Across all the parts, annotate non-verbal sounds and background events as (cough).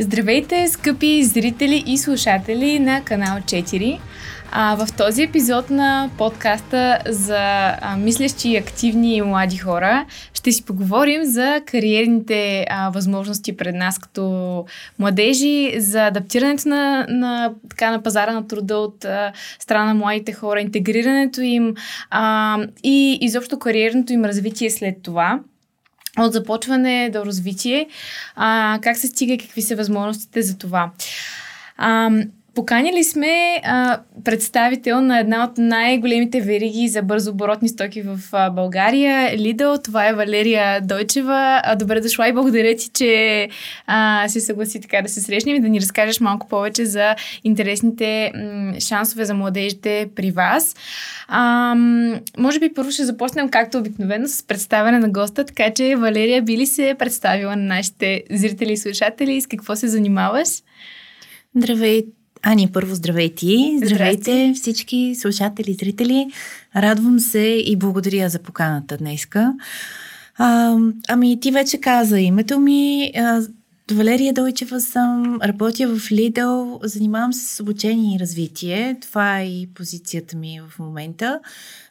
Здравейте, скъпи зрители и слушатели на канал 4. А, в този епизод на подкаста за а, мислещи активни и млади хора ще си поговорим за кариерните а, възможности пред нас като младежи, за адаптирането на, на, така, на пазара на труда от а, страна на младите хора, интегрирането им а, и изобщо кариерното им развитие след това от започване до развитие, а, как се стига и какви са възможностите за това. А, Поканили сме а, представител на една от най-големите вериги за бързооборотни стоки в а, България, Lidl. Това е Валерия Дойчева. А, добре дошла и благодаря ти, че а, си съгласи така да се срещнем и да ни разкажеш малко повече за интересните м- шансове за младежите при вас. А, може би първо ще започнем както обикновено с представяне на госта, така че Валерия би ли се представила на нашите зрители и слушатели с какво се занимаваш? Здравейте! Ани, първо здравейте! Здравейте Здрасти. всички слушатели, зрители! Радвам се и благодаря за поканата днеска. А, ами, ти вече каза името ми. А, Валерия Дойчева съм, работя в Lidl, занимавам се с обучение и развитие. Това е и позицията ми в момента.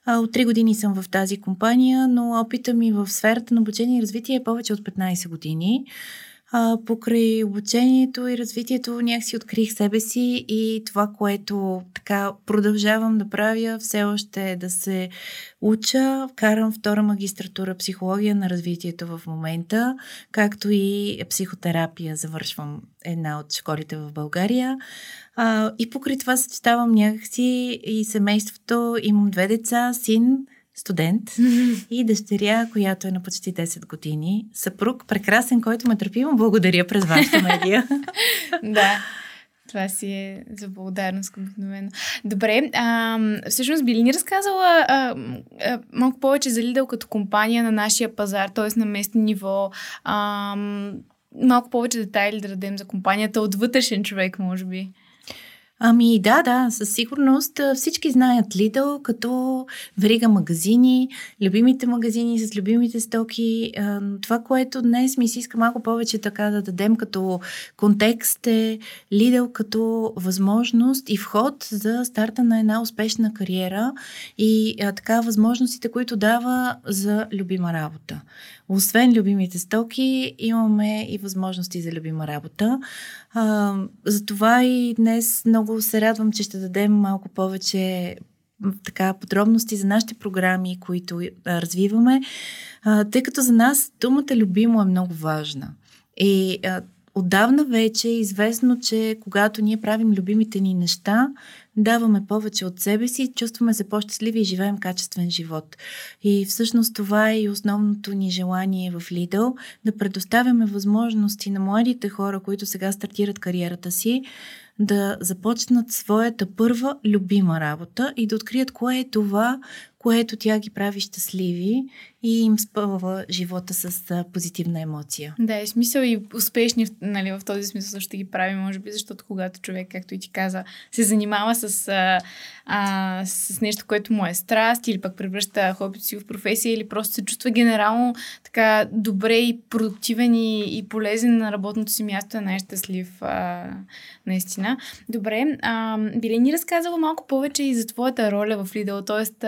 От 3 години съм в тази компания, но опита ми в сферата на обучение и развитие е повече от 15 години а, покрай обучението и развитието някакси открих себе си и това, което така продължавам да правя, все още е да се уча. Карам втора магистратура психология на развитието в момента, както и психотерапия. Завършвам една от школите в България. А, и покрай това съчетавам някакси и семейството. Имам две деца, син, студент (laughs) и дъщеря, която е на почти 10 години. Съпруг, прекрасен, който ме търпи. Благодаря през вашата медия. (laughs) да. Това си е за благодарност обикновено. Добре, а, всъщност би ли ни разказала а, а, малко повече за Lidl като компания на нашия пазар, т.е. на местно ниво? А, малко повече детайли да дадем за компанията от вътрешен човек, може би. Ами да, да, със сигурност всички знаят Lidl като верига магазини, любимите магазини с любимите стоки. Това, което днес ми се иска малко повече така да дадем като контекст е Lidl като възможност и вход за старта на една успешна кариера и така възможностите, които дава за любима работа. Освен любимите стоки, имаме и възможности за любима работа. Затова и днес много се радвам, че ще дадем малко повече така подробности за нашите програми, които а, развиваме, а, тъй като за нас думата любимо е много важна. И а, отдавна вече е известно, че когато ние правим любимите ни неща, даваме повече от себе си, чувстваме се по-щастливи и живеем качествен живот. И всъщност това е и основното ни желание в Lidl да предоставяме възможности на младите хора, които сега стартират кариерата си, да започнат своята първа любима работа и да открият кое е това, което тя ги прави щастливи и им спъва живота с позитивна емоция. Да, и смисъл и успешни нали, в този смисъл също ги прави, може би, защото когато човек, както и ти каза, се занимава с, а, а, с нещо, което му е страст или пък превръща хобито си в професия или просто се чувства генерално така добре и продуктивен и, и полезен на работното си място е най-щастлив а, наистина. Добре, а, би ли ни разказала малко повече и за твоята роля в Lidl, т.е.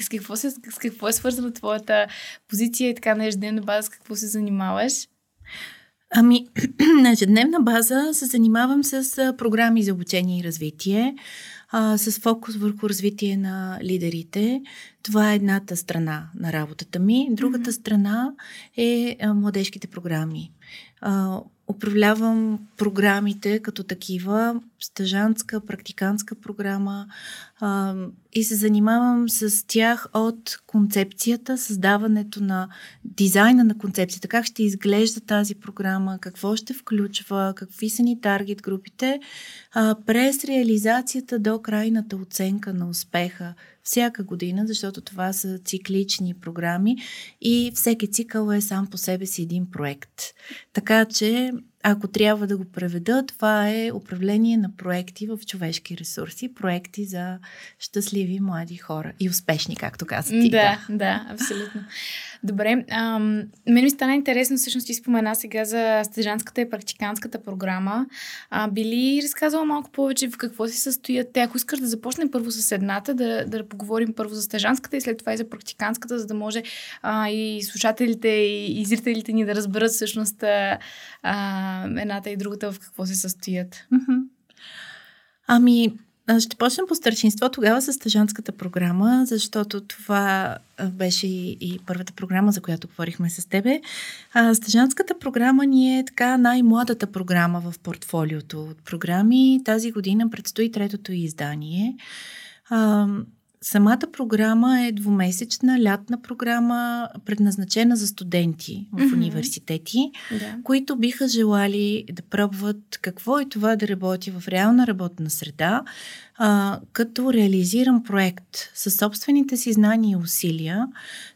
с какво, се, с какво е свързана твоята позиция и така на ежедневна база, с какво се занимаваш? Ами, (clears throat) на ежедневна база се занимавам с програми за обучение и развитие, а, с фокус върху развитие на лидерите. Това е едната страна на работата ми. Другата mm-hmm. страна е а, младежките програми. А, управлявам програмите като такива, стъжантска, практикантска програма а, и се занимавам с тях от концепцията, създаването на дизайна на концепцията, как ще изглежда тази програма, какво ще включва, какви са ни таргет групите, а, през реализацията до крайната оценка на успеха всяка година, защото това са циклични програми и всеки цикъл е сам по себе си един проект. Така че ако трябва да го преведа, това е управление на проекти в човешки ресурси, проекти за щастливи млади хора и успешни, както каза ти. Да, да, да абсолютно. Добре, ам, мен ми стана интересно, всъщност ти спомена сега за стъжанската и практиканската програма. А, би ли разказала малко повече в какво се състоят те? Ако искаш да започнем първо с едната, да, да поговорим първо за стъжанската и след това и за практиканската, за да може а, и слушателите и, и зрителите ни да разберат всъщност а, едната и другата в какво се състоят. Ами, ще почнем по старшинство тогава с стъжанската програма, защото това беше и, и първата програма, за която говорихме с тебе. А, стъжанската програма ни е така най-младата програма в портфолиото от програми. Тази година предстои третото издание. А, Самата програма е двумесечна лятна програма, предназначена за студенти в mm-hmm. университети, да. които биха желали да пробват какво е това да работи в реална работна среда, а, като реализирам проект със собствените си знания и усилия,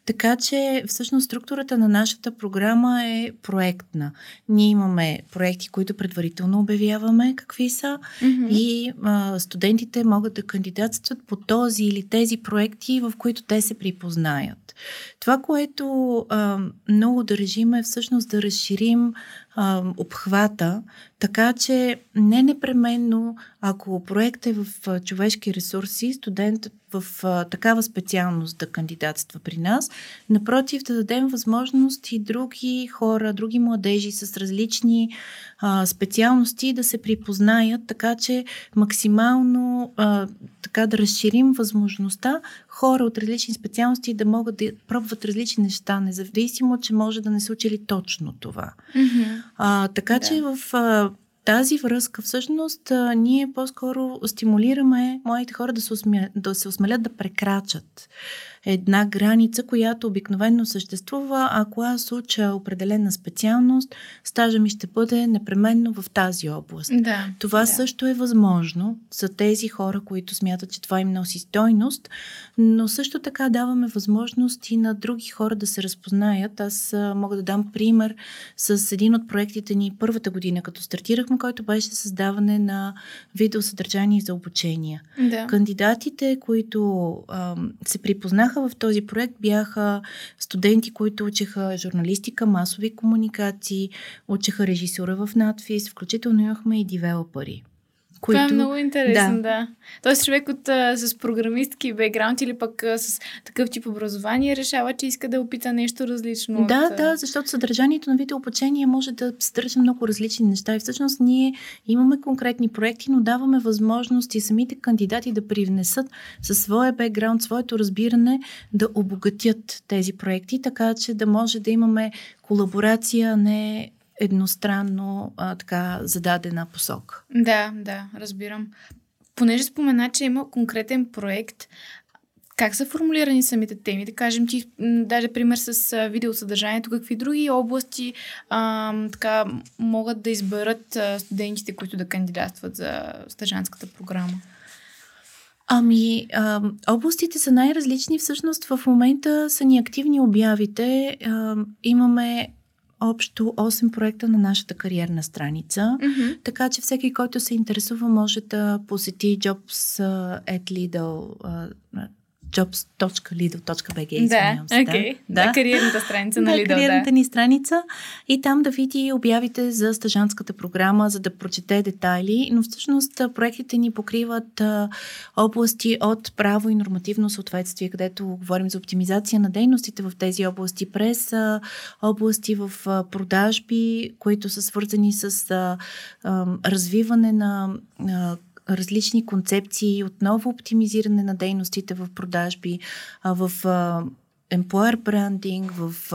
така че всъщност структурата на нашата програма е проектна. Ние имаме проекти, които предварително обявяваме какви са mm-hmm. и а, студентите могат да кандидатстват по този или тези проекти, в които те се припознаят. Това, което а, много държим е всъщност да разширим а, обхвата, така че не непременно, ако проект е в човешки ресурси, студент в а, такава специалност да кандидатства при нас, напротив да дадем възможност и други хора, други младежи с различни а, специалности да се припознаят, така че максимално а, така да разширим възможността хора от различни специалности да могат да пробват различни неща, независимо, че може да не са учили точно това. Mm-hmm. А, така да. че в а, тази връзка всъщност ние по-скоро стимулираме моите хора да се, усмя, да се осмелят да прекрачат една граница, която обикновено съществува. Ако аз уча определена специалност, стажа ми ще бъде непременно в тази област. Да, това да. също е възможно за тези хора, които смятат, че това им носи стойност, но също така даваме възможност и на други хора да се разпознаят. Аз мога да дам пример с един от проектите ни първата година, като стартирахме, който беше създаване на видеосъдържание за обучение. Да. Кандидатите, които а, се припознаха бяха в този проект бяха студенти, които учеха журналистика, масови комуникации, учеха режисура в надфис, включително имахме и девелопери. Които... Това е много интересно, да. да. Тоест човек от, а, с програмистки бекграунд или пък а, с такъв тип образование решава, че иска да опита нещо различно. Да, от, да, защото съдържанието на видеообучение може да съдържа много различни неща и всъщност ние имаме конкретни проекти, но даваме възможности самите кандидати да привнесат със своя бекграунд, своето разбиране да обогатят тези проекти, така че да може да имаме колаборация, не едностранно а, така зададена посока. Да, да, разбирам. Понеже спомена, че има конкретен проект, как са формулирани самите теми? Да кажем ти, даже пример с видеосъдържанието, какви други области а, така, могат да изберат студентите, които да кандидатстват за стъжанската програма? Ами, а, областите са най-различни. Всъщност в момента са ни активни обявите. А, имаме общо 8 проекта на нашата кариерна страница, mm-hmm. така че всеки, който се интересува, може да посети jobs at Lidl jobs.lidl.bg, да, се. Okay. Да, да, кариерната страница на Lidl. Да, кариерната да. ни страница и там да види обявите за стъжанската програма, за да прочете детайли, но всъщност проектите ни покриват а, области от право и нормативно съответствие, където говорим за оптимизация на дейностите в тези области, през а, области в а, продажби, които са свързани с развиване на различни концепции, отново оптимизиране на дейностите в продажби, в employer branding, в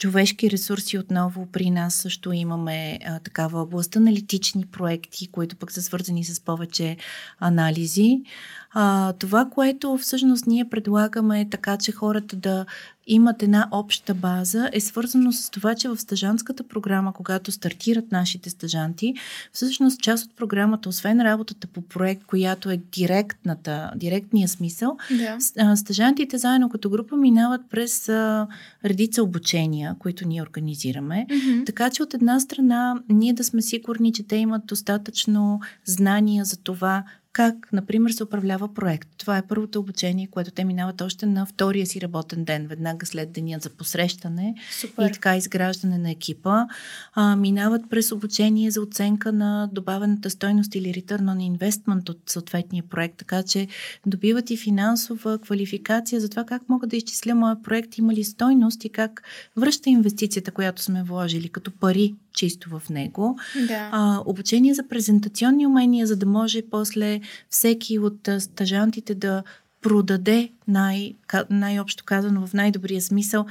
човешки ресурси отново при нас също имаме а, такава област, аналитични проекти, които пък са свързани с повече анализи. А, това, което всъщност ние предлагаме е така, че хората да имат една обща база, е свързано с това, че в стъжанската програма, когато стартират нашите стъжанти, всъщност част от програмата, освен работата по проект, която е директната, директния смисъл, да. стъжантите заедно като група минават през а, редица обучения, които ние организираме. Mm-hmm. Така че от една страна ние да сме сигурни, че те имат достатъчно знания за това как, например, се управлява проект. Това е първото обучение, което те минават още на втория си работен ден, веднага след деня за посрещане Супер. и така изграждане на екипа. А, минават през обучение за оценка на добавената стойност или return on investment от съответния проект, така че добиват и финансова квалификация за това как мога да изчисля моя проект, има ли стойност и как връща инвестицията, която сме вложили като пари чисто в него. Да. А, обучение за презентационни умения, за да може после всеки от стажантите да продаде най, най-общо казано в най-добрия смисъл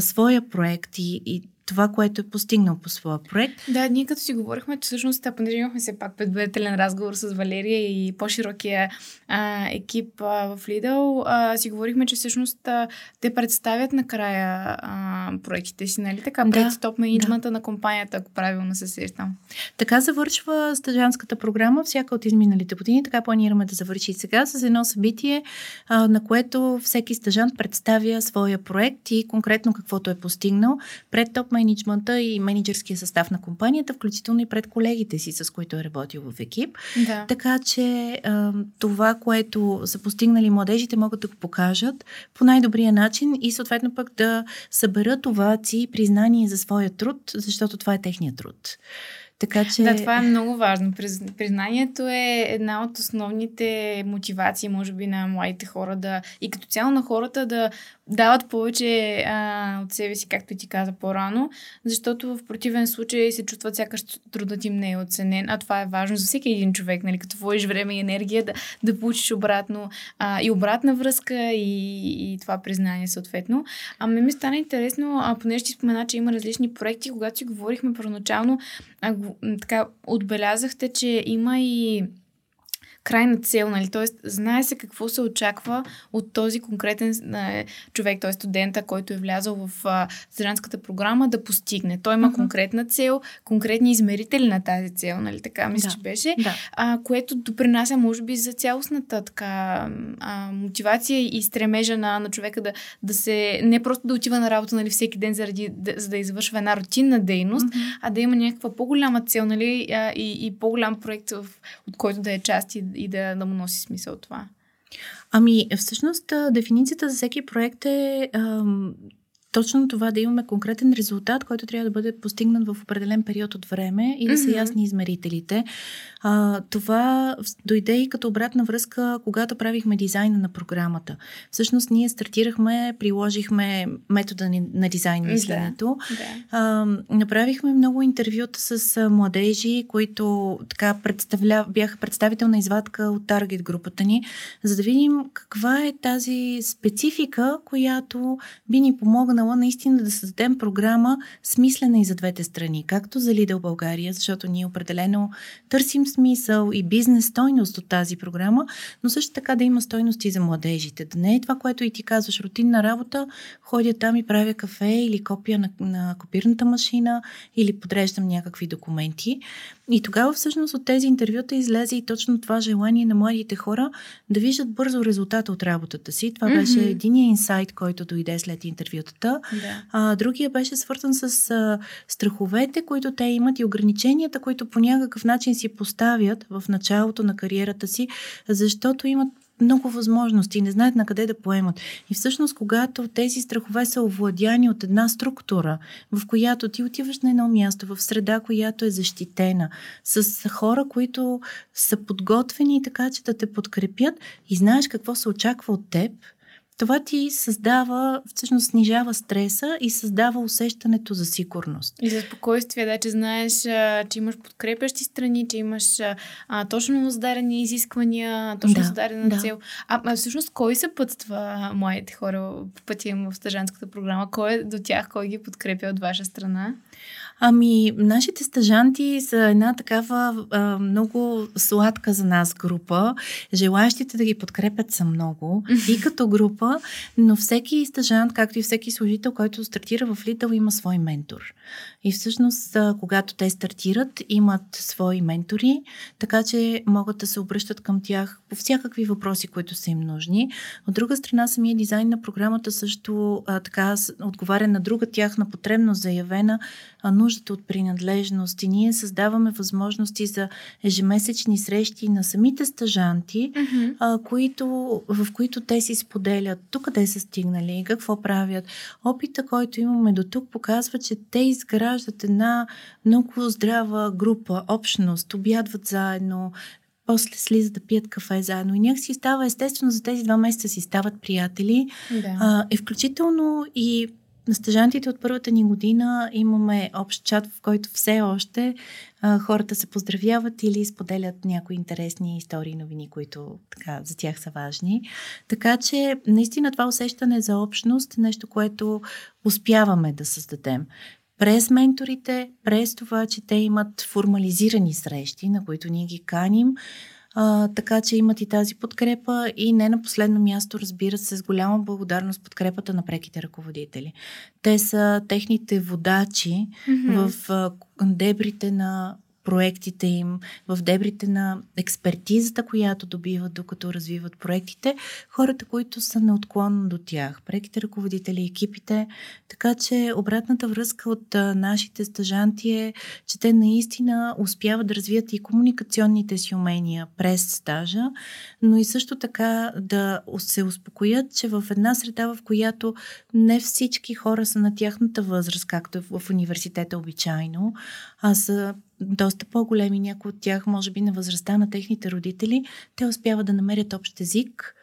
своя проект и, и това, което е постигнал по своя проект. Да, ние като си говорихме, че всъщност, понеже имахме все пак предварителен разговор с Валерия и по-широкия а, екип а, в Lidl, а, си говорихме, че всъщност а, те представят накрая а, проектите си, нали така, пред да, топ менеджмента да. на компанията, ако правилно се сещам. Така завършва стажанската програма, всяка от изминалите години, така планираме да завърши и сега с едно събитие, а, на което всеки стажант представя своя проект и конкретно каквото е постигнал пред топ менеджмента и менеджерския състав на компанията, включително и пред колегите си, с които е работил в екип. Да. Така че а, това, което са постигнали младежите, могат да го покажат по най-добрия начин и съответно пък да съберат овации, признание за своя труд, защото това е техният труд. Така че... Да, това е много важно. Признанието е една от основните мотивации, може би, на младите хора да и като цяло на хората да дават повече а, от себе си, както ти каза по-рано, защото в противен случай се чувстват сякаш трудът им не е оценен, а това е важно за всеки един човек, нали, като вложиш време и енергия да, да получиш обратно а, и обратна връзка и, и това признание съответно. А ме ми стана интересно, а, понеже ти спомена, че има различни проекти, когато си говорихме първоначално, а, така отбелязахте, че има и крайна цел, нали? Тоест, знае се какво се очаква от този конкретен а, човек, т.е. студента, който е влязъл в а, студентската програма да постигне. Той има uh-huh. конкретна цел, конкретни измерители на тази цел, нали? Така мисля, да. че беше, да. а, което допринася, може би, за цялостната така а, мотивация и стремежа на, на човека да, да се, не просто да отива на работа, нали, всеки ден, заради, да, за да извършва една рутинна дейност, uh-huh. а да има някаква по-голяма цел, нали, а, и, и по-голям проект, в, от който да е част и и да, да му носи смисъл това. Ами, всъщност, дефиницията за всеки проект е ам, точно това да имаме конкретен резултат, който трябва да бъде постигнат в определен период от време и да са ясни измерителите. А, това дойде и като обратна връзка, когато правихме дизайна на програмата. Всъщност ние стартирахме, приложихме метода на дизайн мисленето. Да, да. А, направихме много интервюта с младежи, които така представля, бяха представителна извадка от таргет групата ни, за да видим каква е тази специфика, която би ни помогнала наистина да създадем програма смислена и за двете страни, както за Лидъл България, защото ние определено търсим смисъл и бизнес стойност от тази програма, но също така да има стойности за младежите. Да не е това, което и ти казваш, рутинна работа, ходя там и правя кафе или копия на, на копирната машина или подреждам някакви документи. И тогава всъщност от тези интервюта излезе и точно това желание на младите хора да виждат бързо резултата от работата си. Това mm-hmm. беше единия инсайт, който дойде след интервютата. Да. А, другия беше свързан с а, страховете, които те имат и ограниченията, които по някакъв начин си поставят в началото на кариерата си, защото имат много възможности и не знаят на къде да поемат. И всъщност, когато тези страхове са овладяни от една структура, в която ти отиваш на едно място, в среда, която е защитена, с хора, които са подготвени така, че да те подкрепят и знаеш какво се очаква от теб, това ти създава, всъщност снижава стреса и създава усещането за сигурност. И за спокойствие, да, че знаеш, че имаш подкрепящи страни, че имаш а, точно зададени изисквания, точно да, зададена да. цел. А, а всъщност кой съпътства моите хора по пътя им в стъжанската програма? Кой е до тях, кой ги подкрепя от ваша страна? Ами, нашите стъжанти са една такава а, много сладка за нас група. Желащите да ги подкрепят са много и като група, но всеки стъжант, както и всеки служител, който стартира в Little, има свой ментор. И всъщност, а, когато те стартират, имат свои ментори, така че могат да се обръщат към тях по всякакви въпроси, които са им нужни. От друга страна, самия дизайн на програмата също а, така отговаря на друга тяхна потребност, заявена а, нуждата от принадлежност. И ние създаваме възможности за ежемесечни срещи на самите стъжанти, mm-hmm. а, които, в които те си споделят тук къде са стигнали, какво правят. Опита, който имаме до тук, показва, че те изграждат една много здрава група, общност, обядват заедно, после слизат да пият кафе заедно. И някакси става естествено за тези два месеца си стават приятели. Да. А, е включително и на стъжантите от първата ни година имаме общ чат, в който все още а, хората се поздравяват или споделят някои интересни истории, новини, които така, за тях са важни. Така че наистина това усещане за общност е нещо, което успяваме да създадем през менторите, през това, че те имат формализирани срещи, на които ние ги каним, а, така че имат и тази подкрепа и не на последно място, разбира се, с голяма благодарност подкрепата на преките ръководители. Те са техните водачи mm-hmm. в а, дебрите на проектите им, в дебрите на експертизата, която добиват докато развиват проектите, хората, които са неотклонно до тях, преките ръководители, екипите. Така че обратната връзка от нашите стъжанти е, че те наистина успяват да развият и комуникационните си умения през стажа, но и също така да се успокоят, че в една среда, в която не всички хора са на тяхната възраст, както е в университета обичайно, а са доста по-големи, някои от тях, може би на възрастта на техните родители, те успяват да намерят общ език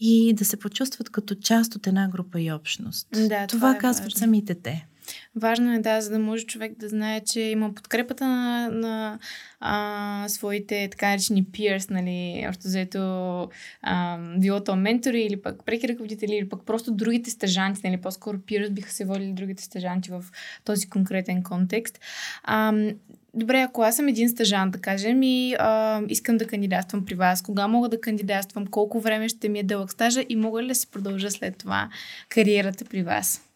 и да се почувстват като част от една група и общност. Да, това, това е казват важно. самите те. Важно е, да, за да може човек да знае, че има подкрепата на, на а, своите така наречени peers, нали, общо взето а, било то ментори или пък преки ръководители или пък просто другите стъжанти, нали, по-скоро peers биха се водили другите стъжанти в този конкретен контекст. А, Добре, ако аз съм един стъжант, да кажем, и а, искам да кандидатствам при вас, кога мога да кандидатствам, колко време ще ми е дълъг стажа и мога ли да си продължа след това кариерата при вас?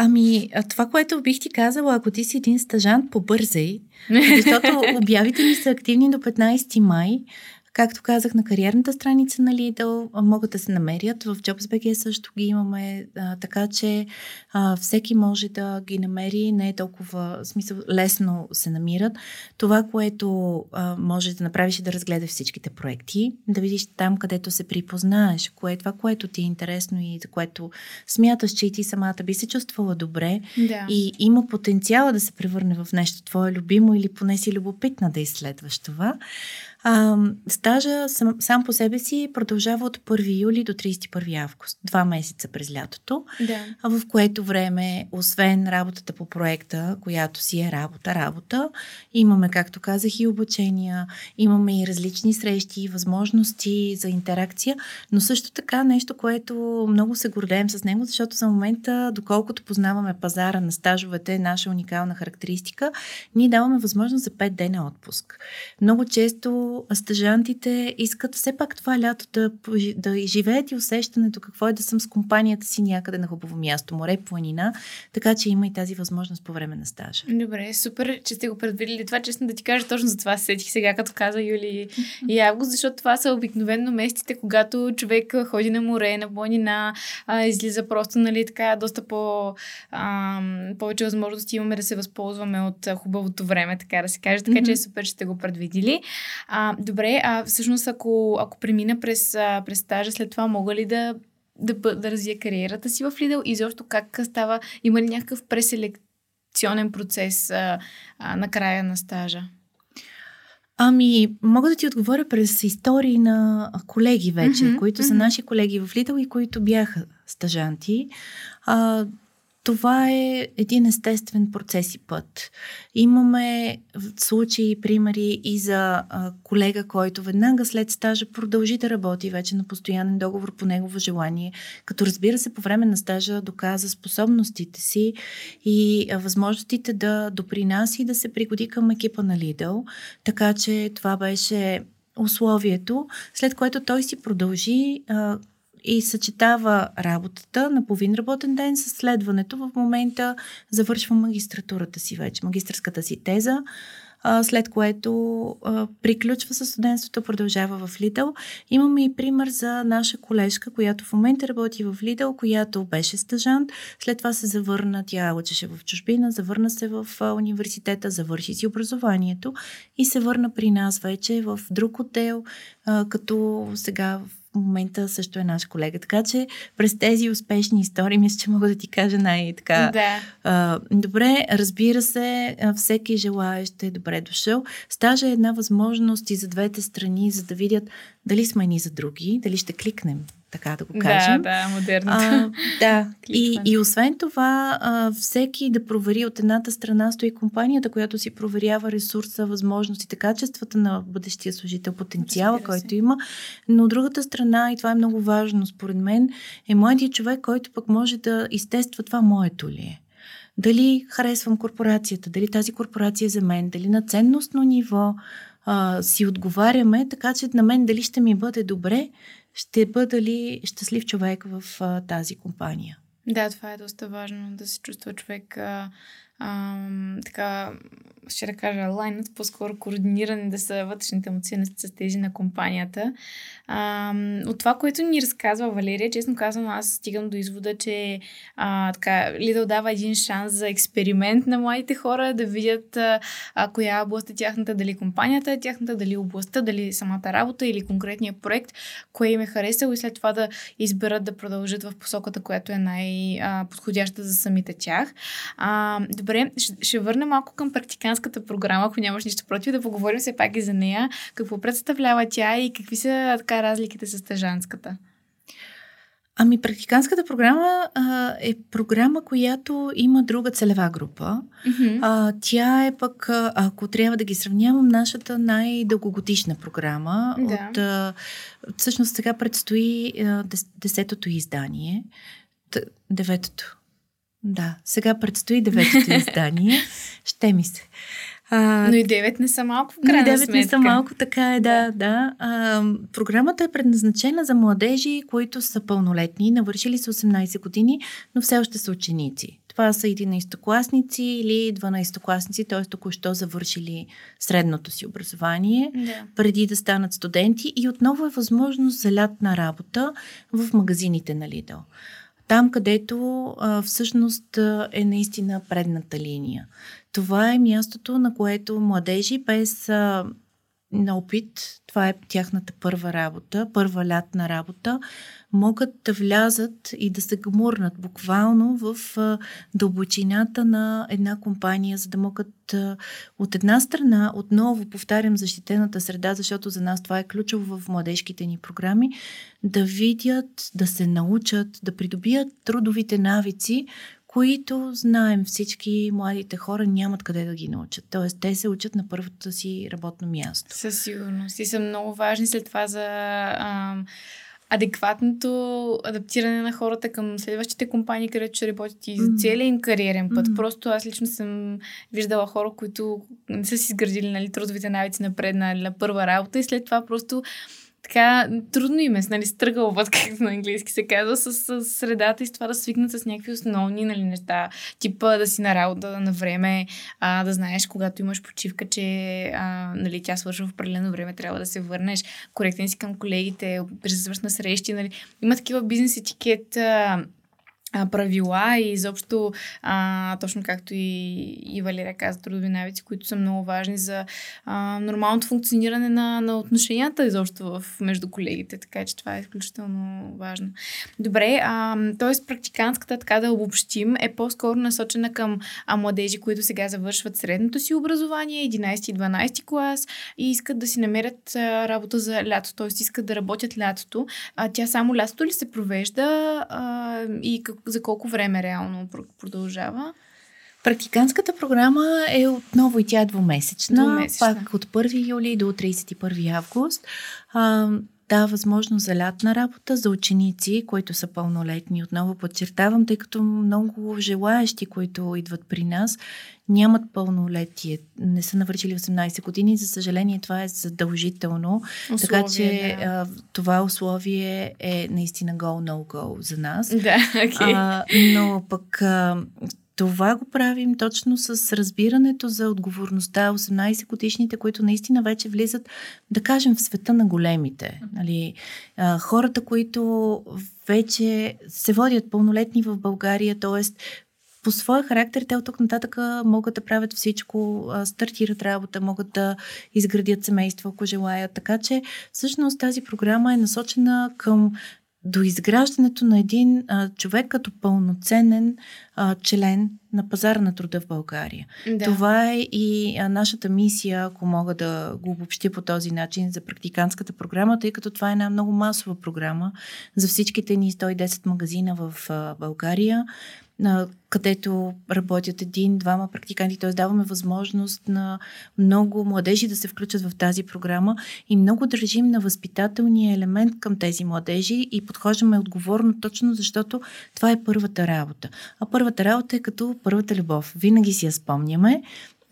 Ами, това, което бих ти казала, ако ти си един стъжант, побързай, (laughs) защото обявите ни са активни до 15 май. Както казах, на кариерната страница на Lidl могат да се намерят. В JobsBG също ги имаме, а, така че а, всеки може да ги намери. Не е толкова смисъл, лесно се намират. Това, което а, може да направиш е да разгледаш всичките проекти, да видиш там, където се припознаеш, кое е това, което ти е интересно и за което смяташ, че и ти самата би се чувствала добре да. и има потенциала да се превърне в нещо твое любимо или поне си любопитна да изследваш това. А, стажа сам, сам по себе си продължава от 1 юли до 31 август. Два месеца през лятото. Да. В което време, освен работата по проекта, която си е работа, работа, имаме, както казах, и обучения, имаме и различни срещи, възможности за интеракция, но също така нещо, което много се гордеем с него, защото за момента, доколкото познаваме пазара на стажовете, е наша уникална характеристика, ние даваме възможност за 5 дена отпуск. Много често стъжантите искат все пак това лято да, да живеят и усещането какво е да съм с компанията си някъде на хубаво място, море, планина, така че има и тази възможност по време на стажа. Добре, супер, че сте го предвидили. Това честно да ти кажа, точно за това сетих сега, като каза Юли и (laughs) Август, защото това са обикновено местите, когато човек ходи на море, на планина, а, излиза просто, нали, така, доста по, а, повече възможности имаме да се възползваме от хубавото време, така да се каже. Така mm-hmm. че е супер, че сте го предвидили. А, добре, а всъщност ако, ако премина през, през стажа, след това мога ли да, да, да развия кариерата си в Lidl и защо как става, има ли някакъв преселекционен процес а, а, на края на стажа? Ами, мога да ти отговоря през истории на колеги вече, mm-hmm, които mm-hmm. са наши колеги в Lidl и които бяха стажанти. А, това е един естествен процес и път. Имаме случаи, примери и за а, колега, който веднага след стажа продължи да работи вече на постоянен договор по негово желание, като разбира се по време на стажа доказа способностите си и а, възможностите да допринаси и да се пригоди към екипа на Lidl. Така че това беше условието, след което той си продължи а, и съчетава работата на половин работен ден с следването. В момента завършва магистратурата си вече, магистрската си теза, след което приключва със студентството, продължава в Лидъл. Имаме и пример за наша колежка, която в момента работи в Лидъл, която беше стъжант, след това се завърна, тя учеше в чужбина, завърна се в университета, завърши си образованието и се върна при нас вече в друг отдел, като сега в момента също е наш колега. Така че през тези успешни истории, мисля, че мога да ти кажа най-така. Да. А, добре, разбира се, всеки желаящ е добре дошъл. Стажа е една възможност и за двете страни, за да видят дали сме ни за други, дали ще кликнем така да го кажем. Да, да, модерно. А, да, (laughs) и, и освен това, а, всеки да провери от едната страна стои компанията, която си проверява ресурса, възможностите, качествата на бъдещия служител, потенциала, който има. Но от другата страна, и това е много важно според мен, е младият човек, който пък може да изтества това моето ли е. Дали харесвам корпорацията, дали тази корпорация е за мен, дали на ценностно ниво а, си отговаряме, така че на мен дали ще ми бъде добре, ще бъда ли щастлив човек в а, тази компания. Да, това е доста важно да се чувства човек а, а, така, ще да кажа, лайнът, по-скоро координиране да са вътрешните емоции с тези на компанията. А, от това, което ни разказва Валерия, честно казвам, аз стигам до извода, че а, така, Лидъл дава един шанс за експеримент на младите хора да видят а, коя област е тяхната, дали компанията е тяхната, дали областта, дали самата работа или конкретния проект, кое им е харесало и след това да изберат да продължат в посоката, която е най-подходяща за самите тях. А, добре, ще, ще върна малко към практиканската програма, ако нямаш нищо против, да поговорим все пак и за нея. Какво представлява тя и какви са така разликите с стъжанската? Ами, практиканската програма а, е програма, която има друга целева група. Mm-hmm. А, тя е пък, ако трябва да ги сравнявам, нашата най-дългогодишна програма. Да. От, а, всъщност сега предстои а, десетото издание. Деветото. Да, сега предстои деветото издание. (laughs) Ще ми се. А, но и 9 не са малко в крайна Но и 9 не са малко, така е, да. да. А, програмата е предназначена за младежи, които са пълнолетни, навършили са 18 години, но все още са ученици. Това са 11-класници или 12-класници, т.е. току-що завършили средното си образование, да. преди да станат студенти и отново е възможност за лятна работа в магазините на Lidl. Там, където а, всъщност е наистина предната линия. Това е мястото, на което младежи без а, на опит, това е тяхната първа работа, първа лятна работа, могат да влязат и да се гмурнат буквално в дълбочината на една компания, за да могат от една страна, отново повтарям защитената среда, защото за нас това е ключово в младежките ни програми, да видят, да се научат, да придобият трудовите навици, които знаем всички младите хора нямат къде да ги научат. Тоест, те се учат на първото си работно място. Със сигурност. И са много важни след това за ам, адекватното адаптиране на хората към следващите компании, където ще работят и за целия им кариерен път. Mm-hmm. Просто аз лично съм виждала хора, които не са си изградили нали, трудовите навици напред на, на първа работа и след това просто така трудно им е, нали, път, (laughs) както на английски се казва, с, с средата и с това да свикнат с някакви основни нали, неща, типа да си на работа на време, а, да знаеш, когато имаш почивка, че а, нали, тя свършва в определено време, трябва да се върнеш, коректен си към колегите, присъстваш на срещи, нали. Има такива бизнес етикет, а, правила и изобщо, а, точно както и, и Валерия каза, трудови навици, които са много важни за а, нормалното функциониране на, на отношенията изобщо в, между колегите, така че това е изключително важно. Добре, т.е. практикантската, така да обобщим, е по-скоро насочена към а, младежи, които сега завършват средното си образование, 11 и 12 клас и искат да си намерят а, работа за лято, т.е. искат да работят лятото. А, тя само лятото ли се провежда а, и как за колко време реално продължава? Практиканската програма е отново и тя е двумесечна, двумесечна. пак от 1 юли до 31 август. А, дава възможност за лятна работа за ученици, които са пълнолетни. Отново подчертавам, тъй като много желаящи, които идват при нас, нямат пълнолетие, не са навършили 18 години. За съжаление, това е задължително. Условие, така че да. а, това условие е наистина go-no-go за нас. Да, okay. а, но пък а, това го правим точно с разбирането за отговорността 18 годишните, които наистина вече влизат, да кажем, в света на големите. Нали, а, хората, които вече се водят пълнолетни в България, т.е. по своя характер те от тук нататък могат да правят всичко, стартират работа, могат да изградят семейство, ако желаят. Така че всъщност тази програма е насочена към до изграждането на един а, човек като пълноценен а, член на пазара на труда в България. Да. Това е и а, нашата мисия, ако мога да го обобщя по този начин, за практиканската програма, тъй като това е една много масова програма за всичките ни 110 магазина в а, България където работят един-двама практиканти. Т.е. даваме възможност на много младежи да се включат в тази програма и много държим на възпитателния елемент към тези младежи и подхождаме отговорно точно защото това е първата работа. А първата работа е като първата любов. Винаги си я спомняме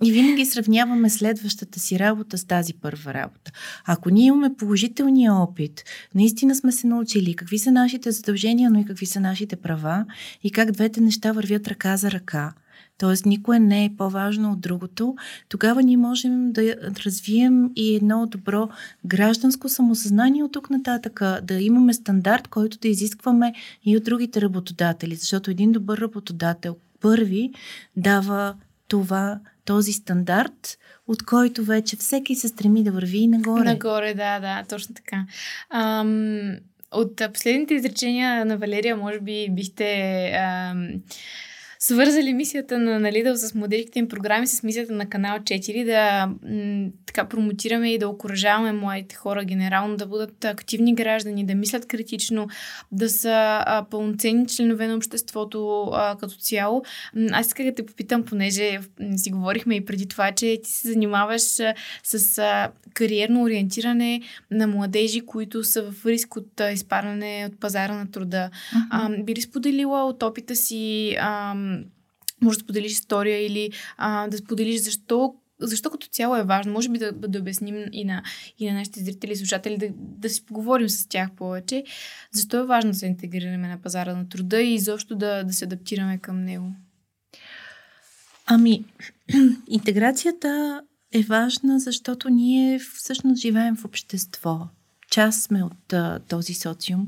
и винаги сравняваме следващата си работа с тази първа работа. Ако ние имаме положителния опит, наистина сме се научили какви са нашите задължения, но и какви са нашите права и как двете неща вървят ръка за ръка, т.е. никое не е по-важно от другото, тогава ние можем да развием и едно добро гражданско самосъзнание от тук нататък, да имаме стандарт, който да изискваме и от другите работодатели, защото един добър работодател първи дава това този стандарт, от който вече всеки се стреми да върви нагоре. Нагоре, да, да, точно така. Ам, от последните изречения на Валерия, може би бихте ам, свързали мисията на, на Lidl с младежките им програми с мисията на канал 4 да м, така промотираме и да окоръжаваме младите хора генерално да бъдат активни граждани, да мислят критично, да са а, пълноценни членове на обществото а, като цяло. Аз исках да те попитам, понеже си говорихме и преди това, че ти се занимаваш а, с а, кариерно ориентиране на младежи, които са в риск от а, изпадане от пазара на труда. Uh-huh. А, би ли споделила от опита си а, може да споделиш история или а, да споделиш защо защо като цяло е важно? Може би да, да обясним и на, и на нашите зрители и слушатели, да, да си поговорим с тях повече. Защо е важно да се интегрираме на пазара на труда и изобщо да, да се адаптираме към него? Ами, (clears throat) интеграцията е важна, защото ние всъщност живеем в общество. Част сме от а, този социум.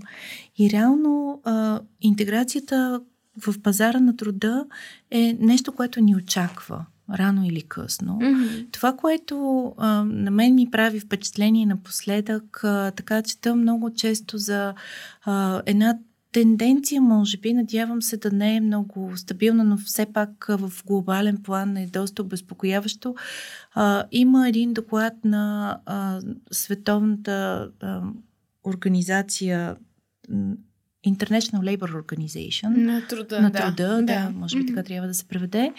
И реално а, интеграцията, в пазара на труда е нещо, което ни очаква рано или късно. Mm-hmm. Това, което а, на мен ми прави впечатление напоследък, а, така чета много често за а, една тенденция, може би, надявам се да не е много стабилна, но все пак в глобален план е доста обезпокояващо. А, има един доклад на а, Световната а, организация International Labor Organization. На труда, на труда да. да, може би mm-hmm. така трябва да се преведе.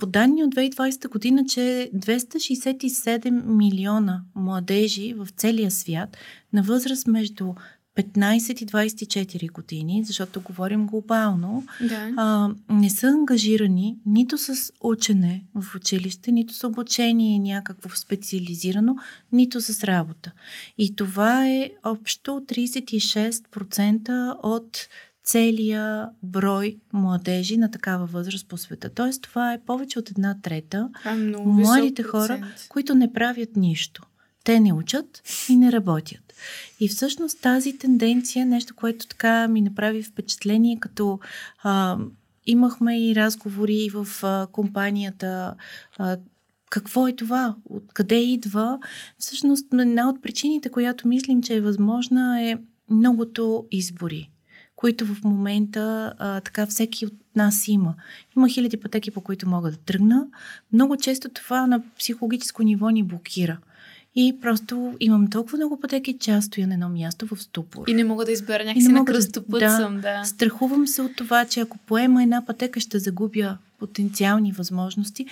По данни от 2020 година, че 267 милиона младежи в целия свят на възраст между 15 и 24 години, защото говорим глобално, да. а, не са ангажирани нито с учене в училище, нито с обучение някакво специализирано, нито с работа. И това е общо 36% от целия брой младежи на такава възраст по света. Тоест, това е повече от една трета а, младите хора, които не правят нищо. Те не учат и не работят. И всъщност тази тенденция, нещо, което така ми направи впечатление, като а, имахме и разговори в а, компанията. А, какво е това? Откъде идва? Всъщност, една от причините, която мислим, че е възможна, е многото избори които в момента а, така всеки от нас има. Има хиляди пътеки, по които мога да тръгна. Много често това на психологическо ниво ни блокира. И просто имам толкова много пътеки, че аз стоя на едно място в ступор. И не мога да избера някакси на кръстопът да, съм, да. Страхувам се от това, че ако поема една пътека, ще загубя потенциални възможности,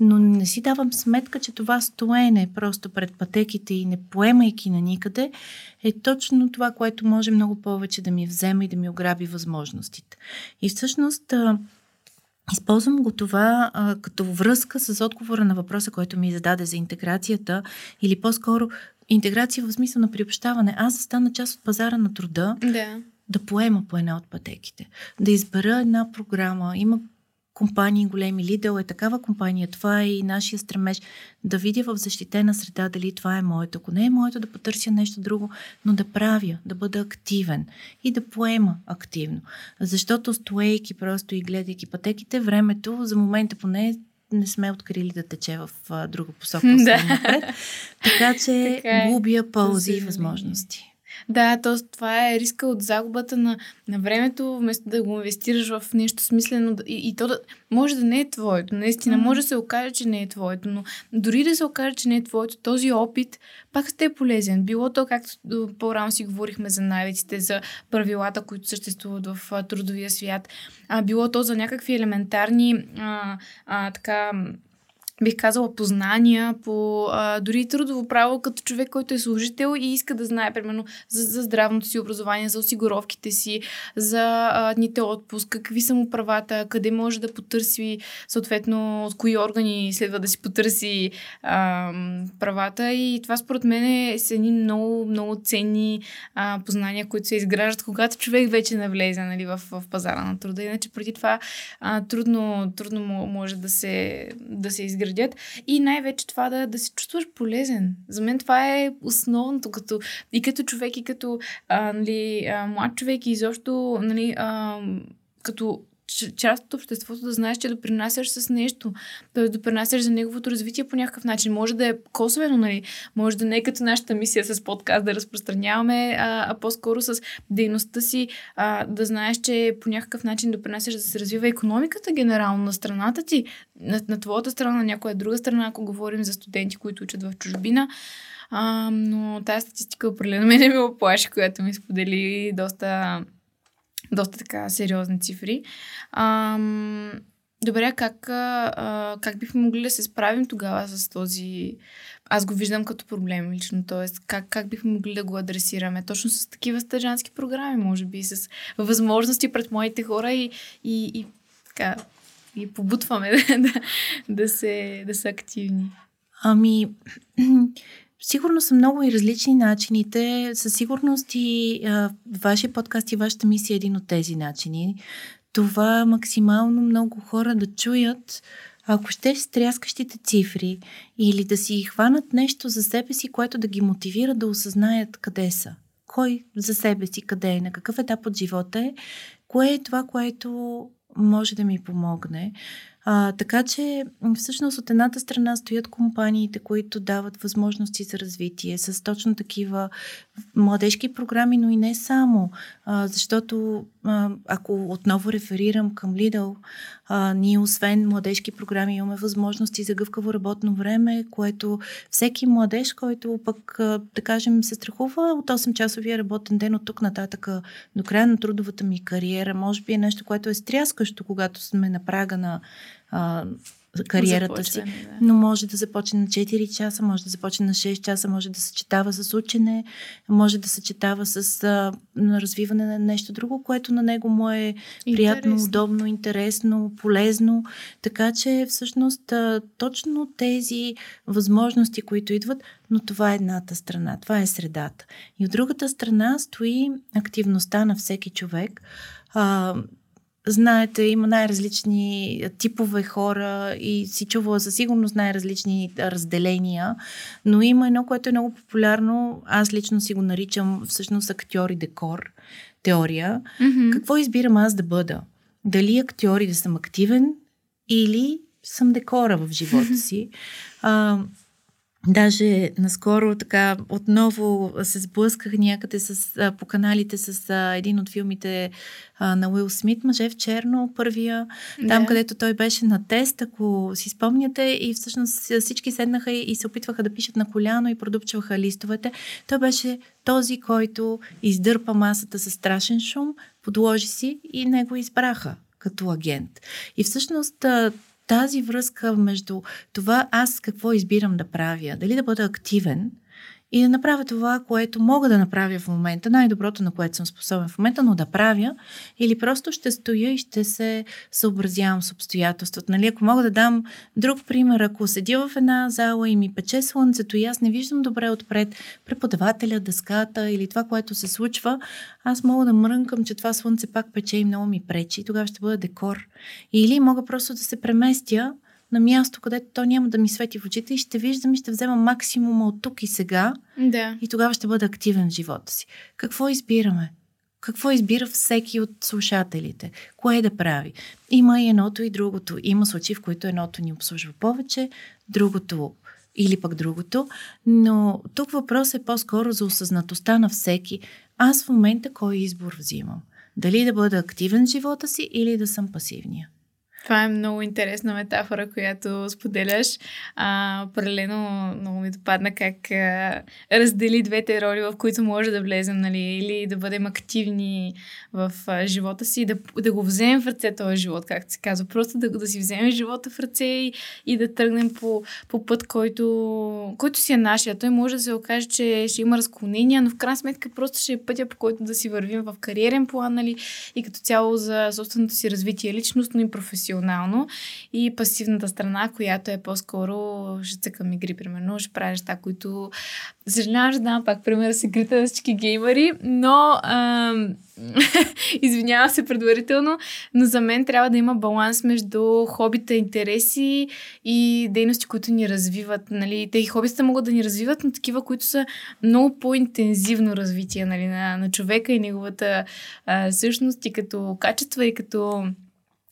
но не си давам сметка, че това стоене просто пред пътеките и не поемайки на никъде е точно това, което може много повече да ми вземе и да ми ограби възможностите. И всъщност Използвам го това а, като връзка с отговора на въпроса, който ми зададе за интеграцията или по-скоро интеграция в смисъл на приобщаване. Аз да стана част от пазара на труда, да. да поема по една от пътеките, да избера една програма. Има компании големи. Lidl е такава компания. Това е и нашия стремеж да видя в защитена среда дали това е моето. Ако не е моето, да потърся нещо друго, но да правя, да бъда активен и да поема активно. Защото стоейки просто и гледайки пътеките, времето за момента поне не сме открили да тече в а, друга посока. Да. Напред. Така че (laughs) така е. губя ползи и възможности. Да, то, това е риска от загубата на, на времето, вместо да го инвестираш в нещо смислено. И, и то да, може да не е твоето. Наистина, mm-hmm. може да се окаже, че не е твоето. Но дори да се окаже, че не е твоето, този опит пак сте е полезен. Било то, както по-рано си говорихме за навиците, за правилата, които съществуват в трудовия свят. А, било то за някакви елементарни а, а, така бих казала, познания по а, дори трудово право като човек, който е служител и иска да знае, примерно, за, за здравното си образование, за осигуровките си, за а, дните отпуск, какви са му правата, къде може да потърси, съответно, от кои органи следва да си потърси а, правата. И това, според мен, е са едни много, много ценни а, познания, които се изграждат, когато човек вече навлезе нали, в, в пазара на труда. Иначе преди това а, трудно, трудно може да се, да се изгради изградят и най-вече това да, да се чувстваш полезен. За мен това е основното, като, и като човек, и като а, нали, а, млад човек, и изобщо нали, а, като част от обществото да знаеш, че допринасяш с нещо, да допринасяш за неговото развитие по някакъв начин. Може да е косвено, нали? Може да не е като нашата мисия с подкаст да разпространяваме, а, а по-скоро с дейността си а, да знаеш, че по някакъв начин допринасяш да се развива економиката генерално на страната ти, на, на твоята страна, на някоя друга страна, ако говорим за студенти, които учат в чужбина. А, но тази статистика определено (laughs) мене ми оплаши, която ми сподели доста доста така сериозни цифри. Ам, добре, как, а, как бихме могли да се справим тогава с този... Аз го виждам като проблем лично, т.е. Как, как бихме могли да го адресираме? Точно с такива стъжански програми, може би, с възможности пред моите хора и, и, и така, и побутваме да, (laughs) да, да, се, да са активни. Ами, (clears throat) Сигурно са много и различни начините. Със сигурност и а, вашия подкаст и вашата мисия е един от тези начини. Това максимално много хора да чуят, ако ще стряскащите цифри или да си хванат нещо за себе си, което да ги мотивира да осъзнаят къде са. Кой за себе си къде е, на какъв етап от живота е, кое е това, което може да ми помогне. А, така че, всъщност, от едната страна стоят компаниите, които дават възможности за развитие с точно такива младежки програми, но и не само. Защото, ако отново реферирам към а, ние освен младежки програми имаме възможности за гъвкаво работно време, което всеки младеж, който пък, а, да кажем, се страхува от 8-часовия работен ден от тук нататък до края на трудовата ми кариера, може би е нещо, което е стряскащо, когато сме на прага на кариерата си. Да. Но може да започне на 4 часа, може да започне на 6 часа, може да съчетава с учене, може да съчетава с а, развиване на нещо друго, което на него му е приятно, интересно. удобно, интересно, полезно. Така че всъщност а, точно тези възможности, които идват, но това е едната страна, това е средата. И от другата страна стои активността на всеки човек. А, Знаете, има най-различни типове хора и си чувала със сигурност най-различни разделения, но има едно, което е много популярно. Аз лично си го наричам всъщност актьор и декор теория. Mm-hmm. Какво избирам аз да бъда? Дали актьор и да съм активен или съм декора в живота (laughs) си? А, Даже наскоро така отново се сблъсках някъде с, а, по каналите с а, един от филмите а, на Уил Смит, Мъже в черно, първия, да. там където той беше на тест, ако си спомняте, и всъщност всички седнаха и, и се опитваха да пишат на коляно и продупчваха листовете. Той беше този, който издърпа масата с страшен шум, подложи си и него избраха като агент. И всъщност тази връзка между това аз какво избирам да правя, дали да бъда активен и да направя това, което мога да направя в момента, най-доброто, на което съм способен в момента, но да правя, или просто ще стоя и ще се съобразявам с обстоятелствата. Нали, ако мога да дам друг пример, ако седя в една зала и ми пече слънцето и аз не виждам добре отпред преподавателя, дъската или това, което се случва, аз мога да мрънкам, че това слънце пак пече и много ми пречи и тогава ще бъда декор. Или мога просто да се преместя на място, където то няма да ми свети в очите и ще виждам и ще взема максимума от тук и сега. Да. И тогава ще бъда активен в живота си. Какво избираме? Какво избира всеки от слушателите? Кое да прави? Има и едното и другото. Има случаи, в които едното ни обслужва повече, другото или пък другото. Но тук въпрос е по-скоро за осъзнатостта на всеки. Аз в момента кой избор взимам? Дали да бъда активен в живота си или да съм пасивния? Това е много интересна метафора, която споделяш. А, паралелно много ми допадна как а, раздели двете роли, в които може да влезем, нали, или да бъдем активни в а, живота си, да, да го вземем в ръце този живот, както се казва. Просто да, да си вземем живота в ръце и, и да тръгнем по, по път, който, който си е нашия. Той може да се окаже, че ще има разклонения, но в крайна сметка просто ще е пътя, по който да си вървим в кариерен план, нали, и като цяло за собственото си развитие личностно и професионално професионално и пасивната страна, която е по-скоро ще цъкам игри, примерно, ще правя неща, които съжалявам, ще пак пример с игрите на всички геймери, но ам... (laughs) извинявам се предварително, но за мен трябва да има баланс между хобита, интереси и дейности, които ни развиват. Нали? Те и хобитата могат да ни развиват, но такива, които са много по-интензивно развитие нали, на, на човека и неговата а, същност и като качества и като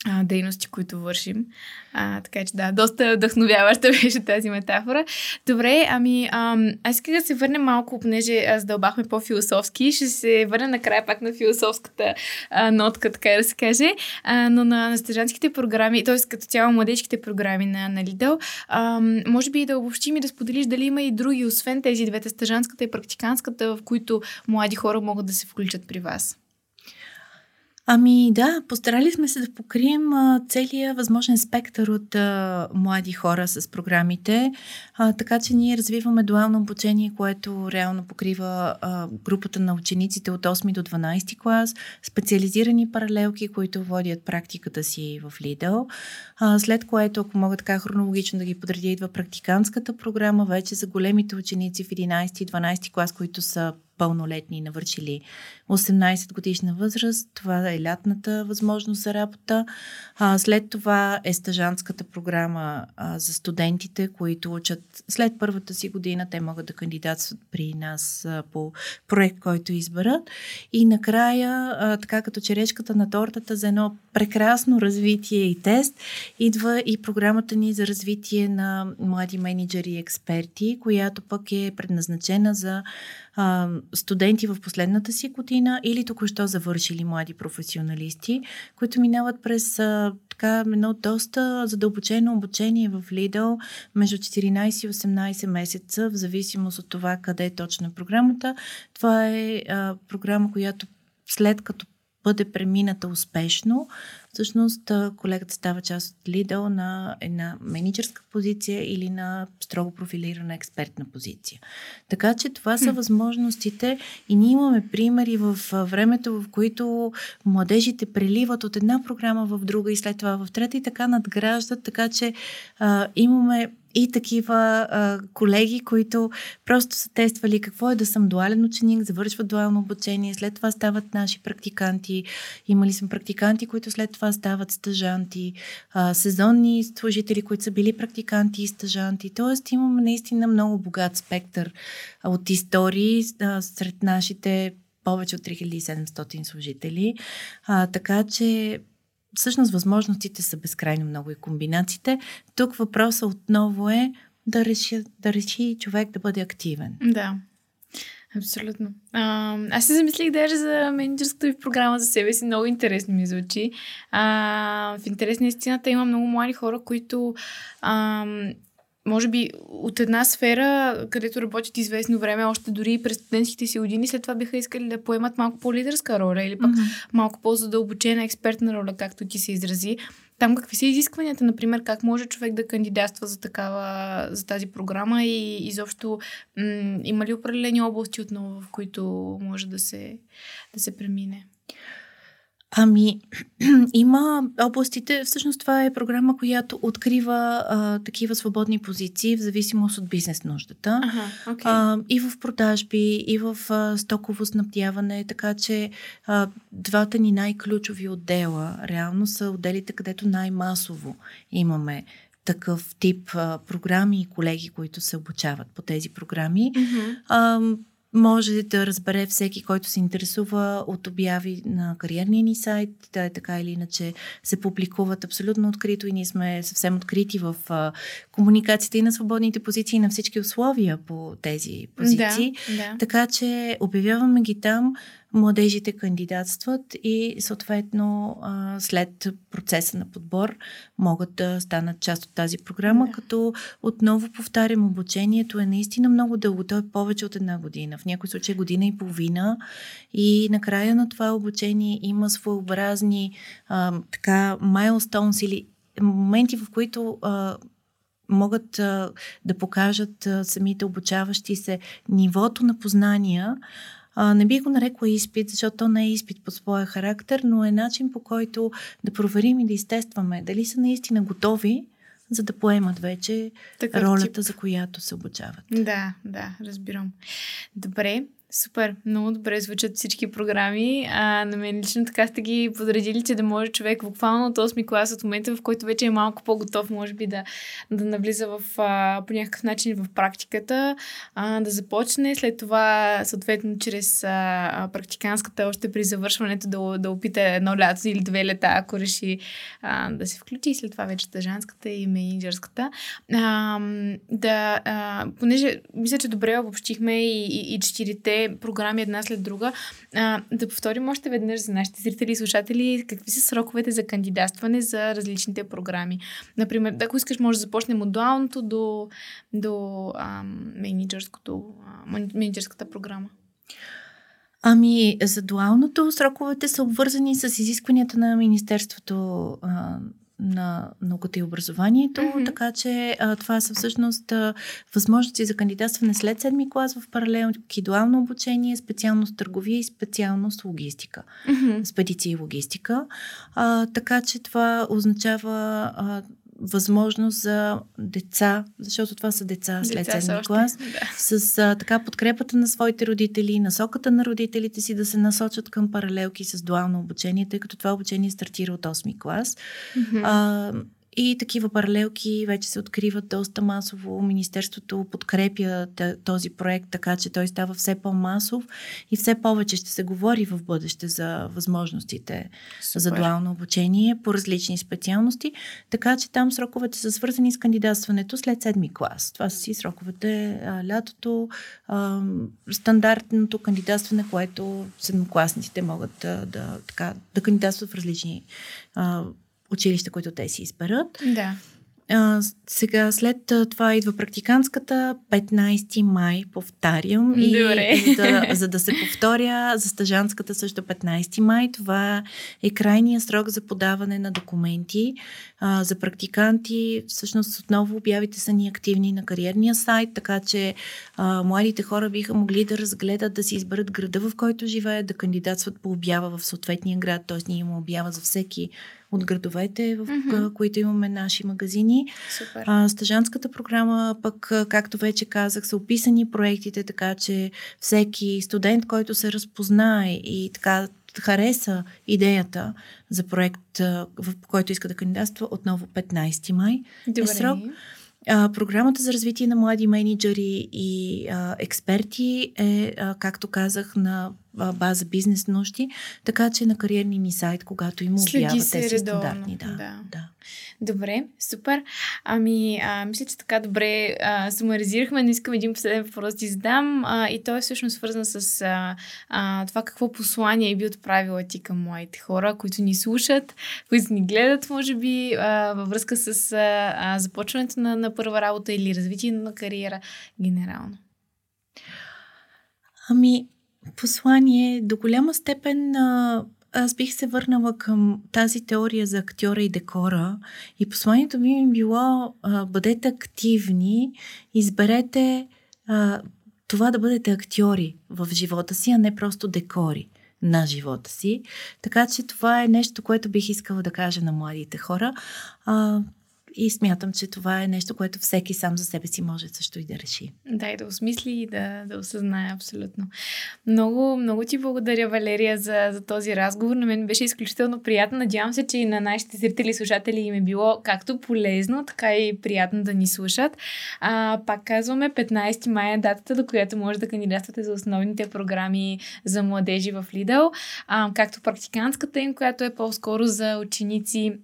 а, дейности, които вършим. А, така че да, доста вдъхновяваща (laughs) беше тази метафора. Добре, ами ам, аз искам да се върнем малко, понеже задълбахме по-философски. Ще се върна накрая пак на философската а, нотка, така да се каже. А, но на, на стъжанските програми, т.е. като цяло младежките програми на, на Lidl, ам, може би да обобщим и да споделиш дали има и други, освен тези двете, стъжанската и практиканската, в които млади хора могат да се включат при вас. Ами да, постарали сме се да покрием а, целият възможен спектър от а, млади хора с програмите, а, така че ние развиваме дуално обучение, което реално покрива а, групата на учениците от 8 до 12 клас, специализирани паралелки, които водят практиката си в Lidl, а, след което, ако мога така хронологично да ги подредя, идва практикантската програма вече за големите ученици в 11 и 12 клас, които са пълнолетни, навършили 18 годишна възраст. Това е лятната възможност за работа. А, след това е стъжанската програма а, за студентите, които учат след първата си година. Те могат да кандидатстват при нас а, по проект, който изберат. И накрая, а, така като черешката на тортата за едно прекрасно развитие и тест, идва и програмата ни за развитие на млади менеджери и експерти, която пък е предназначена за а, студенти в последната си година или току-що завършили млади професионалисти, които минават през а, така едно доста задълбочено обучение в Lidl между 14 и 18 месеца, в зависимост от това къде е програмата. Това е а, програма, която след като бъде премината успешно, всъщност колегата става част от Lidl на една менеджерска позиция или на строго профилирана експертна позиция. Така че това са възможностите и ние имаме примери в времето, в които младежите преливат от една програма в друга и след това в трета и така надграждат, така че а, имаме и такива а, колеги, които просто са тествали какво е да съм дуален ученик, завършват дуално обучение, след това стават наши практиканти. Имали сме практиканти, които след това стават стъжанти, а, сезонни служители, които са били практиканти и стъжанти. Тоест имаме наистина много богат спектър от истории а, сред нашите повече от 3700 служители. А, така че всъщност възможностите са безкрайно много и комбинациите. Тук въпросът отново е да реши, да реши човек да бъде активен. Да. Абсолютно. А, аз се замислих даже за менеджерската ви програма за себе си. Много интересно ми звучи. А, в интерес на истината има много млади хора, които а, може би от една сфера, където работят известно време, още дори през студентските си години, след това биха искали да поемат малко по-лидерска роля или пък mm-hmm. малко по-задълбочена експертна роля, както ти се изрази. Там какви са изискванията, например, как може човек да кандидатства за такава, за тази програма и изобщо м- има ли определени области отново, в които може да се, да се премине? Ами, (clears throat) има областите, всъщност това е програма, която открива а, такива свободни позиции в зависимост от бизнес нуждата. Ага, okay. а, и в продажби, и в а, стоково снабдяване, така че а, двата ни най-ключови отдела реално са отделите, където най-масово имаме такъв тип а, програми и колеги, които се обучават по тези програми. Mm-hmm. А, може да разбере всеки, който се интересува от обяви на кариерния ни сайт. Да е така или иначе се публикуват абсолютно открито и ние сме съвсем открити в а, комуникацията и на свободните позиции и на всички условия по тези позиции. Да, да. Така че обявяваме ги там младежите кандидатстват и съответно след процеса на подбор могат да станат част от тази програма, да. като отново повтарям, обучението е наистина много дълго, то е повече от една година, в някои случаи година и половина и накрая на това обучение има своеобразни а, така milestones или моменти, в които а, могат а, да покажат а, самите обучаващи се нивото на познания, а, не би го нарекла изпит, защото то не е изпит по своя характер, но е начин по който да проверим и да изтестваме дали са наистина готови, за да поемат вече Такъв ролята, тип. за която се обучават. Да, да, разбирам. Добре, Супер, много добре звучат всички програми. А, на мен лично така сте ги подредили, че да може човек буквално от 8 клас, от момента в който вече е малко по-готов, може би да, да навлиза в, а, по някакъв начин в практиката, а, да започне. След това, съответно, чрез а, практиканската, още при завършването, да, да опита едно лято или две лета, ако реши а, да се включи. И след това вече тъжанската и менеджерската. Да, а, понеже мисля, че добре обобщихме и, и, и четирите програми една след друга. А, да повторим още веднъж за нашите зрители и слушатели какви са сроковете за кандидатстване за различните програми. Например, ако искаш, може да започнем от дуалното до, до а, менеджерското, менеджерската програма. Ами, за дуалното сроковете са обвързани с изискванията на Министерството а, на науката и образованието, mm-hmm. така че а, това са всъщност а, възможности за кандидатстване след седми клас в паралелно дуално обучение, специалност търговия и специалност логистика, mm-hmm. спедиция и логистика. А, така че това означава а, възможност за деца, защото това са деца след 7 клас, да. с а, така подкрепата на своите родители, насоката на родителите си да се насочат към паралелки с дуално обучение, тъй като това обучение стартира от 8 клас. Mm-hmm. А, и такива паралелки вече се откриват доста масово. Министерството подкрепя този проект, така че той става все по-масов и все повече ще се говори в бъдеще за възможностите Супер. за дуално обучение по различни специалности. Така че там сроковете са свързани с кандидатстването след седми клас. Това са си сроковете а, лятото, а, стандартното кандидатстване, което седмокласниците могат а, да, така, да кандидатстват в различни а, училища, които те си изберат. Да. А, сега след това идва практикантската 15 май, повтарям. И, и да, за да се повторя, за стажанската също 15 май. Това е крайния срок за подаване на документи а, за практиканти. Всъщност отново обявите са ни активни на кариерния сайт, така че а, младите хора биха могли да разгледат, да си изберат града, в който живеят, да кандидатстват по обява в съответния град, т.е. ние има обява за всеки от градовете, в mm-hmm. които имаме наши магазини. Супер. А, стажанската програма пък, както вече казах, са описани проектите, така че всеки студент, който се разпознае и така хареса идеята за проект, в който иска да кандидатства, отново 15 май е Добре. е срок. А, програмата за развитие на млади менеджери и а, експерти е, а, както казах, на база бизнес нужди, така че на кариерния ни сайт, когато има обява тези стандартни. Да, да. да. Добре, супер. Ами, а, мисля, че така добре а, сумаризирахме, но искам един последен въпрос да задам а, и той е всъщност свързан с а, а, това какво послание би отправила ти към моите хора, които ни слушат, които ни гледат, може би, а, във връзка с а, а, започването на, на първа работа или развитие на кариера генерално. Ами, послание до голяма степен а, аз бих се върнала към тази теория за актьора и декора и посланието ми е било а, бъдете активни, изберете а, това да бъдете актьори в живота си, а не просто декори на живота си. Така че това е нещо, което бих искала да кажа на младите хора. А, и смятам, че това е нещо, което всеки сам за себе си може също и да реши. Да, и да осмисли и да, да осъзнае абсолютно. Много, много ти благодаря, Валерия, за, за този разговор. На мен беше изключително приятно. Надявам се, че и на нашите зрители и слушатели им е било както полезно, така и приятно да ни слушат. А, пак казваме, 15 мая е датата, до която може да кандидатствате за основните програми за младежи в Лидъл, а, както практикантската им, която е по-скоро за ученици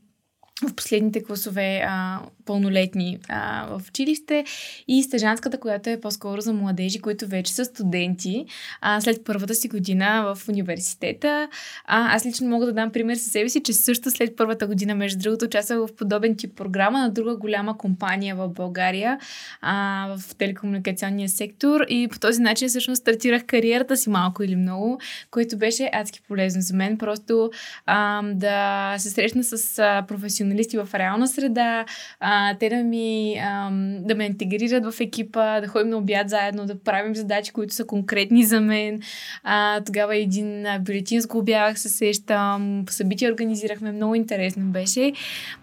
в последните класове а, пълнолетни а, в училище и стъжанската, която е по-скоро за младежи, които вече са студенти а, след първата си година в университета. А, аз лично мога да дам пример със себе си, че също след първата година, между другото, участвах в подобен тип програма на друга голяма компания в България а, в телекомуникационния сектор и по този начин всъщност стартирах кариерата си малко или много, което беше адски полезно за мен. Просто а, да се срещна с професионалисти в реална среда, а, те да ми а, да ме интегрират в екипа, да ходим на обяд заедно, да правим задачи, които са конкретни за мен. А, тогава един бюлетин с обявах се сещам, събития организирахме, много интересно беше.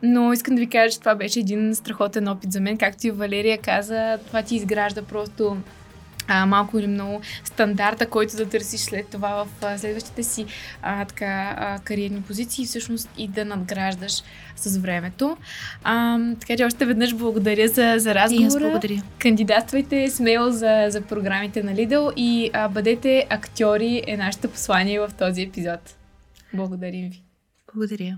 Но искам да ви кажа, че това беше един страхотен опит за мен. Както и Валерия каза, това ти изгражда просто а, малко или много стандарта, който да търсиш след това в а, следващите си а, така, а, кариерни позиции всъщност и да надграждаш с времето. А, така че още веднъж благодаря за, за разговора. И аз благодаря. Кандидатствайте смело за, за програмите на Lidl и а, бъдете актьори е нашето послание в този епизод. Благодарим ви. Благодаря.